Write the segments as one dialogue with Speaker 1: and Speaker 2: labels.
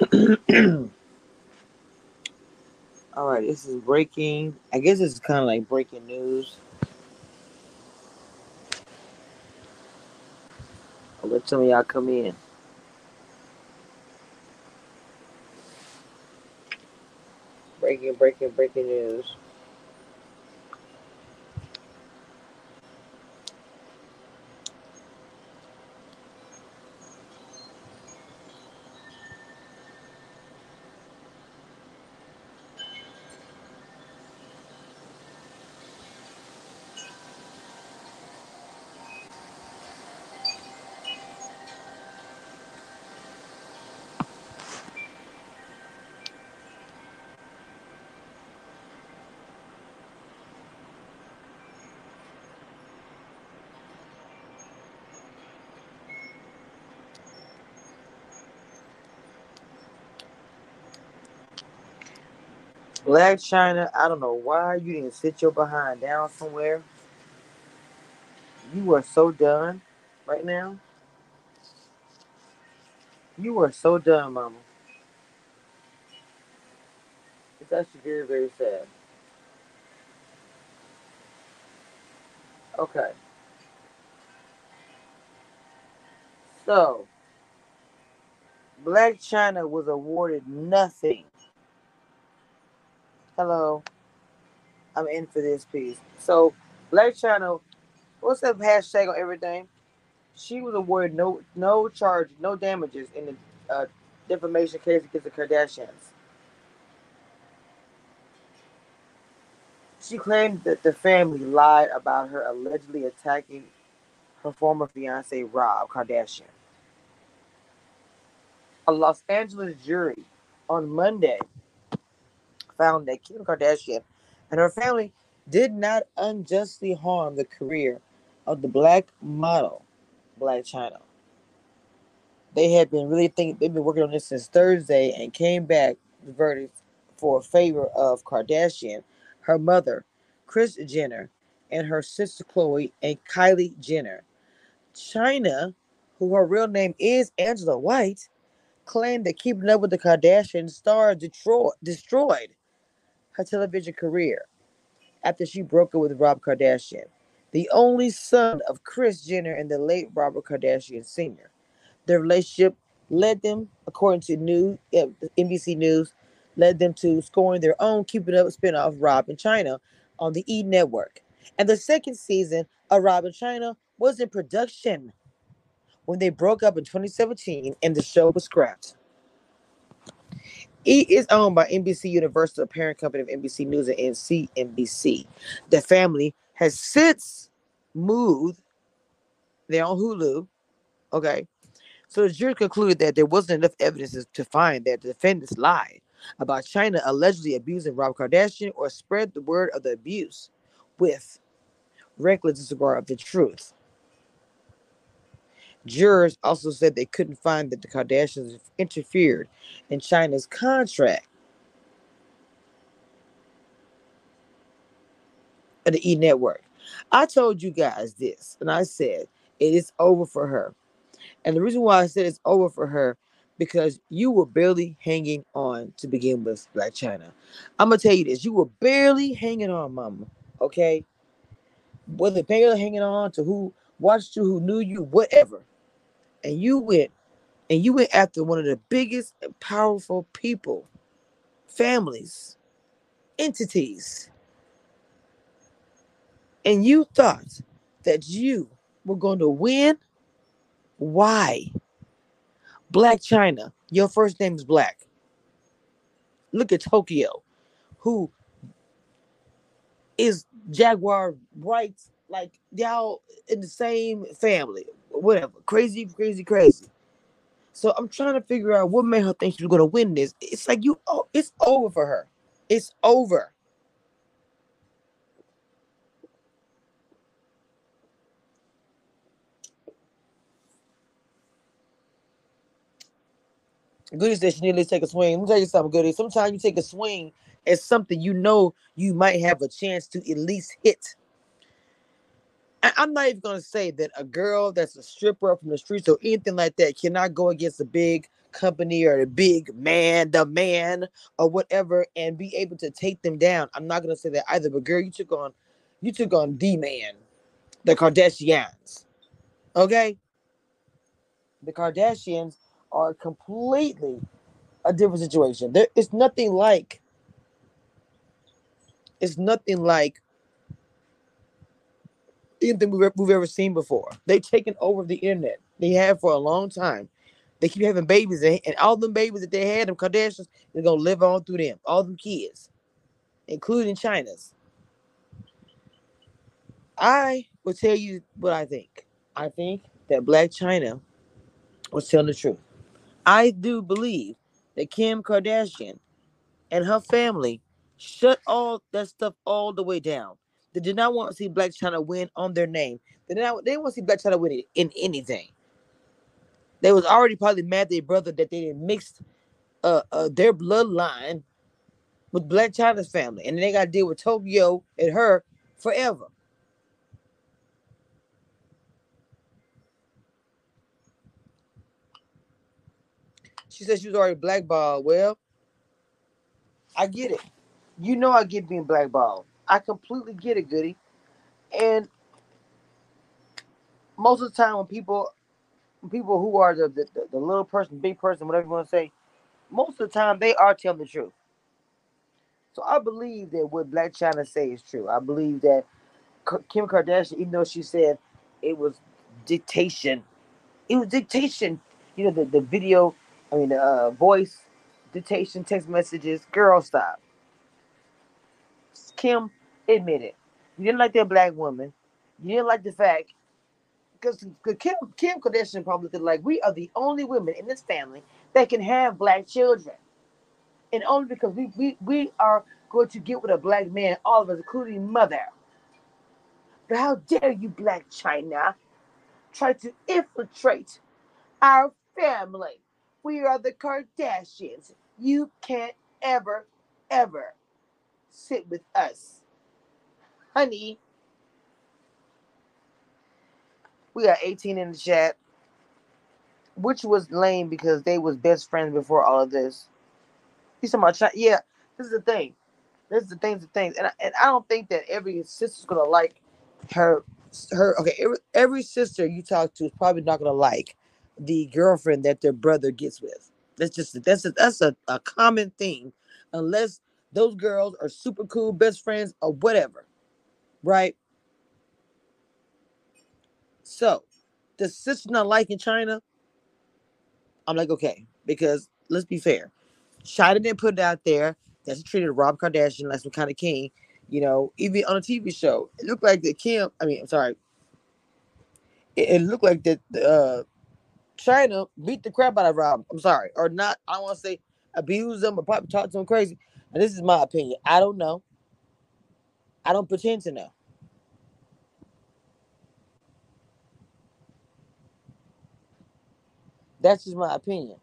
Speaker 1: All right, this is breaking. I guess it's kind of like breaking news. I'll let some of y'all come in. Breaking, breaking, breaking news. Blac Chyna, I don't know why you didn't sit your behind down somewhere. You are so done right now. You are so done, mama. It's actually very, very sad. Okay. So, Blac Chyna was awarded nothing. Hello. I'm in for this piece. So, Blac Chyna, what's the hashtag on everything? She was awarded no no charge, no damages in the uh, defamation case against the Kardashians. She claimed that the family lied about her allegedly attacking her former fiance Rob Kardashian. A Los Angeles jury on Monday found that Kim Kardashian and her family did not unjustly harm the career of the black model, Blac Chyna. They had been really thinking they've been working on this since Thursday and came back the verdict for favor of Kardashian, her mother, Kris Jenner, and her sister Khloé and Kylie Jenner. Chyna, who her real name is Angela White, claimed that keeping up with the Kardashian star destroyed her television career after she broke up with Rob Kardashian, the only son of Kris Jenner and the late Robert Kardashian Sr. Their relationship led them, according to new uh, NBC News, led them to scoring their own Keeping Up spinoff, Rob and Chyna, on the E Network. And the second season of Rob and Chyna was in production when they broke up in 2017 and the show was scrapped. E is owned by NBC Universal, parent company of NBC News and CNBC. The family has since moved. They're on Hulu. Okay. So the jury concluded that there wasn't enough evidence to find that the defendants lied about Chyna allegedly abusing Rob Kardashian or spread the word of the abuse with reckless disregard of the truth. Jurors also said they couldn't find that the Kardashians interfered in Chyna's contract. Of the E Network. I told you guys this, and I said it is over for her. And the reason why I said it's over for her because you were barely hanging on to begin with, Blac Chyna. I'm gonna tell you this: you were barely hanging on, Mama. Okay, whether barely hanging on to who watched you, who knew you, whatever and you went and you went after one of the biggest and powerful people, families, entities, and you thought that you were going to win. Why? Blac Chyna, your first name is Black. Look at Tokyo, who is Jaguar Wright, like y'all in the same family whatever. Crazy, crazy, crazy. So I'm trying to figure out what made her think she was gonna win this. It's like you oh, it's over for her. It's over. Goody said she nearly take a swing. Let me tell you something, Goody. Sometimes you take a swing at something you know you might have a chance to at least hit. I'm not even gonna say that a girl that's a stripper from the streets or anything like that cannot go against a big company or a big man, the man or whatever, and be able to take them down. I'm not gonna say that either. But girl, you took on, you took on D man, the Kardashians. Okay, the Kardashians are completely a different situation. There is nothing like. It's nothing like anything we've, we've ever seen before. They've taken over the internet. They have for a long time. They keep having babies, and, all them babies that they had, them Kardashians, they're gonna live on through them. All them kids, including Chyna's. I will tell you what I think. I think that Blac Chyna was telling the truth. I do believe that Kim Kardashian and her family shut all that stuff all the way down. They did not want to see Blac Chyna win on their name. They did not. They didn't want to see Blac Chyna win in anything. They was already probably mad their brother that they didn't mix uh, uh their bloodline with Blac Chyna's family, and they got to deal with Tokyo and her forever. She said she was already blackballed. Well, I get it. You know I get being blackballed. I completely get it, Goody. And most of the time when people people who are the, the, the little person, big person, whatever you want to say, most of the time they are telling the truth. So I believe that what Blac Chyna say is true. I believe that Kim Kardashian, even though she said it was dictation, it was dictation. You know, the, the video, I mean, uh, voice dictation, text messages. Girl, stop. Kim, admit it. You didn't like that black woman. You didn't like the fact because Kim, Kim Kardashian probably looked like we are the only women in this family that can have black children. And only because we, we, we are going to get with a black man, all of us, including mother. But how dare you, Blac Chyna, try to infiltrate our family? We are the Kardashians. You can't ever, ever sit with us. Honey, We got 18 in the chat, which was lame because they was best friends before all of this. He's talking about, yeah, this is the thing. This is the things, the things, and I, and I don't think that every sister's gonna like her. Her okay. Every, every sister you talk to is probably not gonna like the girlfriend that their brother gets with. That's just that's a, that's a, a common thing, unless those girls are super cool best friends or whatever, right? So, the sister not liking Chyna. I'm like, okay, because let's be fair. Chyna didn't put it out there that she treated Rob Kardashian like some kind of king. You know, even on a TV show, it looked like that Kim, I mean, I'm sorry, it, it looked like that uh, Chyna beat the crap out of Rob. I'm sorry, or not, I don't want to say abuse them or probably talk to them crazy. And this is my opinion. I don't know. I don't pretend to know. That's just my opinion.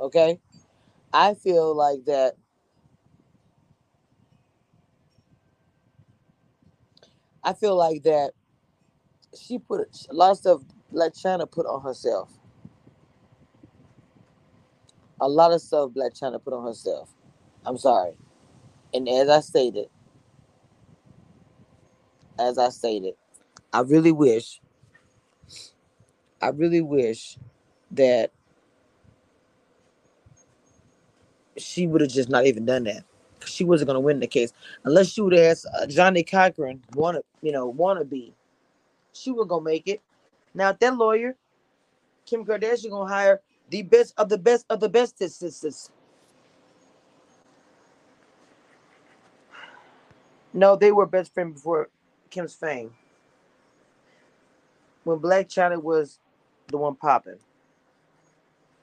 Speaker 1: Okay? I feel like that I feel like that she put a lot of stuff Blac Chyna put on herself. A lot of stuff Blac Chyna put on herself. I'm sorry. And as I stated, as I stated, I really wish, I really wish that she would have just not even done that. She wasn't going to win the case unless she would have asked uh, Johnnie Cochran, wanna you know, wanna be. She was gonna make it. Now that lawyer, Kim Kardashian, gonna hire the best of the best of the best sisters. No, they were best friends before Kim's fame when Blac Chyna was the one popping.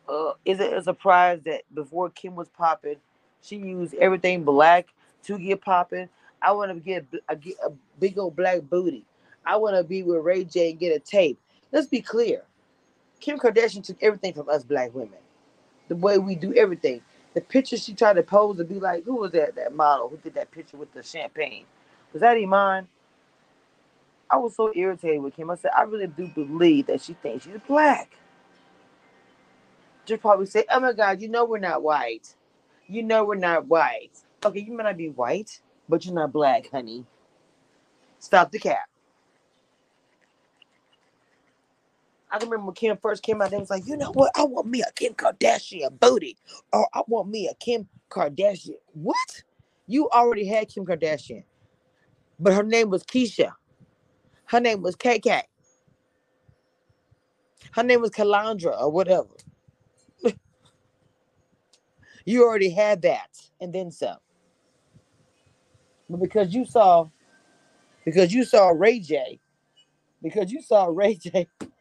Speaker 1: Uh, is it a surprise that before Kim was popping, she used everything black to get popping? I want to get a, a, big old black booty. I want to be with Ray J and get a tape. Let's be clear. Kim Kardashian took everything from us black women. The way we do everything. the picture she tried to pose to be like, who was that? That model who did that picture with the champagne? Was that Iman? I was so irritated with Kim. I said, I really do believe that she thinks she's black. Just probably say, Oh my God, you know we're not white. You know we're not white. Okay, you may not be white, but you're not black, honey. Stop the cap. I remember when Kim first came out, they was like, you know what? I want me a Kim Kardashian booty. Or I want me a Kim Kardashian. What? You already had Kim Kardashian. But her name was Keisha. Her name was KK. Her name was Kalandra or whatever. you already had that and then some. But because you saw, because you saw Ray J, because you saw Ray J,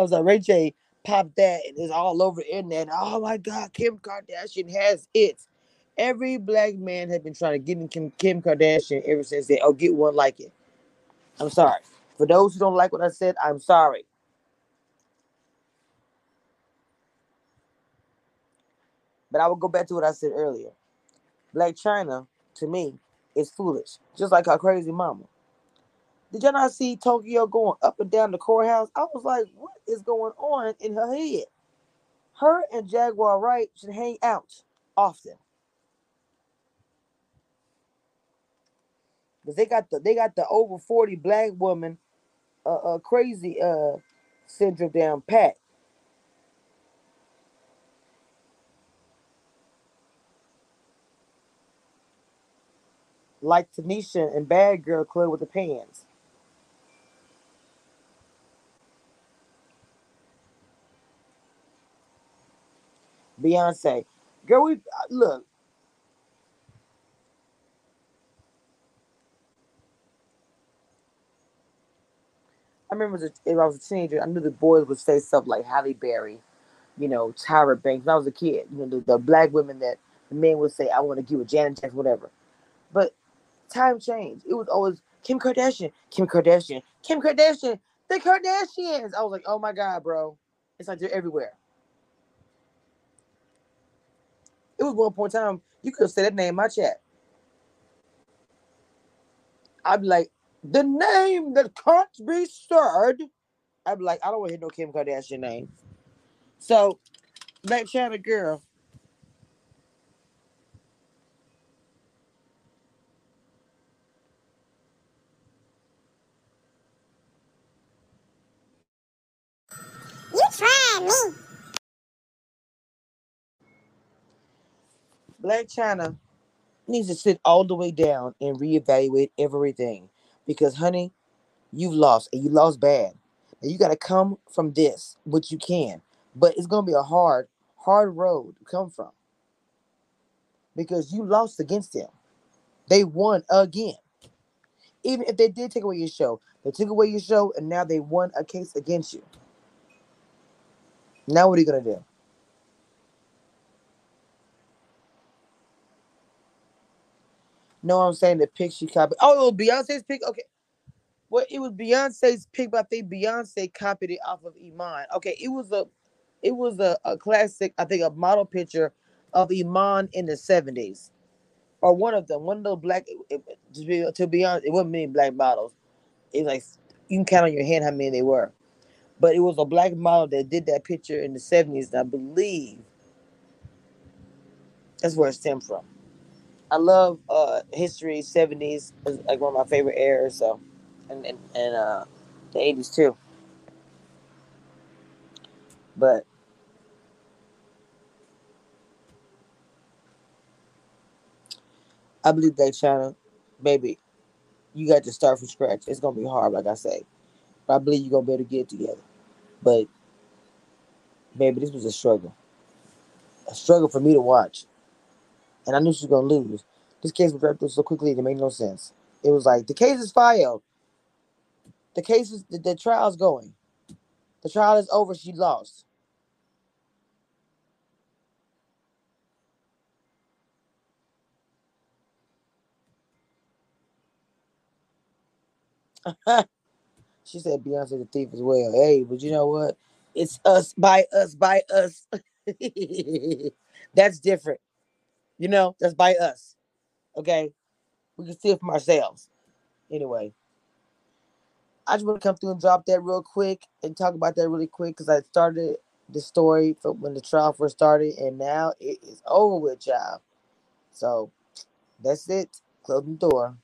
Speaker 1: I was like, Ray J popped that and it's all over the internet. Oh my God, Kim Kardashian has it. Every black man has been trying to get in Kim, Kim Kardashian ever since they, oh, get one like it. I'm sorry. For those who don't like what I said, I'm sorry. But I will go back to what I said earlier. Blac Chyna, to me, is foolish, just like her crazy mama. Did y'all not see Tokyo going up and down the courthouse? I was like, what is going on in her head? Her and Jaguar Wright should hang out often. Because they got the they got the over 40 black woman uh, uh crazy uh syndrome down pat. Like Tanisha and Bad Girl Club with the pants. Beyonce. Girl, we uh, look. I remember as a, if I was a teenager, I knew the boys would say stuff like Halle Berry, you know, Tyra Banks. When I was a kid, you know, the, the black women that the men would say, I want to get with Janet Jackson, whatever. But time changed. It was always Kim Kardashian, Kim Kardashian, Kim Kardashian, the Kardashians. I was like, oh my God, bro. It's like they're everywhere. It was one point in time you could have said that name in my chat. I'd be like, the name that can't be said. I'd be like, I don't want to hear no Kim Kardashian name. So, Blac Chyna girl.
Speaker 2: You trying me.
Speaker 1: Blac Chyna needs to sit all the way down and reevaluate everything. Because, honey, you've lost and you lost bad. And you got to come from this, which you can. But it's going to be a hard, hard road to come from. Because you lost against them. They won again. Even if they did take away your show, they took away your show and now they won a case against you. Now what are you going to do? No, I'm saying the pic she copied. Oh, it was Beyonce's pic. Okay. Well, it was Beyonce's pic, but I think Beyonce copied it off of Iman. Okay, it was a, it was a, a classic. I think a model picture of Iman in the seventies, or one of them. One of those black. It, to be to be honest, it wasn't many black models. It like you can count on your hand how many they were, but it was a black model that did that picture in the seventies. I believe that's where it stemmed from. I love uh history, seventies is like one of my favorite eras. So, and and, and uh the eighties too. But I believe that Chyna, baby, you got to start from scratch. It's gonna be hard, like I say. But I believe you're gonna be able to get together. But baby, this was a struggle. A struggle for me to watch. And I knew she was gonna lose. This case was wrapped up so quickly it made no sense. It was like the case is filed. The case is the, the trial's going. The trial is over. She lost. she said Beyonce the thief as well. Hey, but you know what? It's us by us by us. That's different. You know, that's by us. Okay. We can see it from ourselves. Anyway. I just want to come through and drop that real quick and talk about that really quick because I started the story from when the trial first started and now it is over with, y'all. So that's it. Close the door.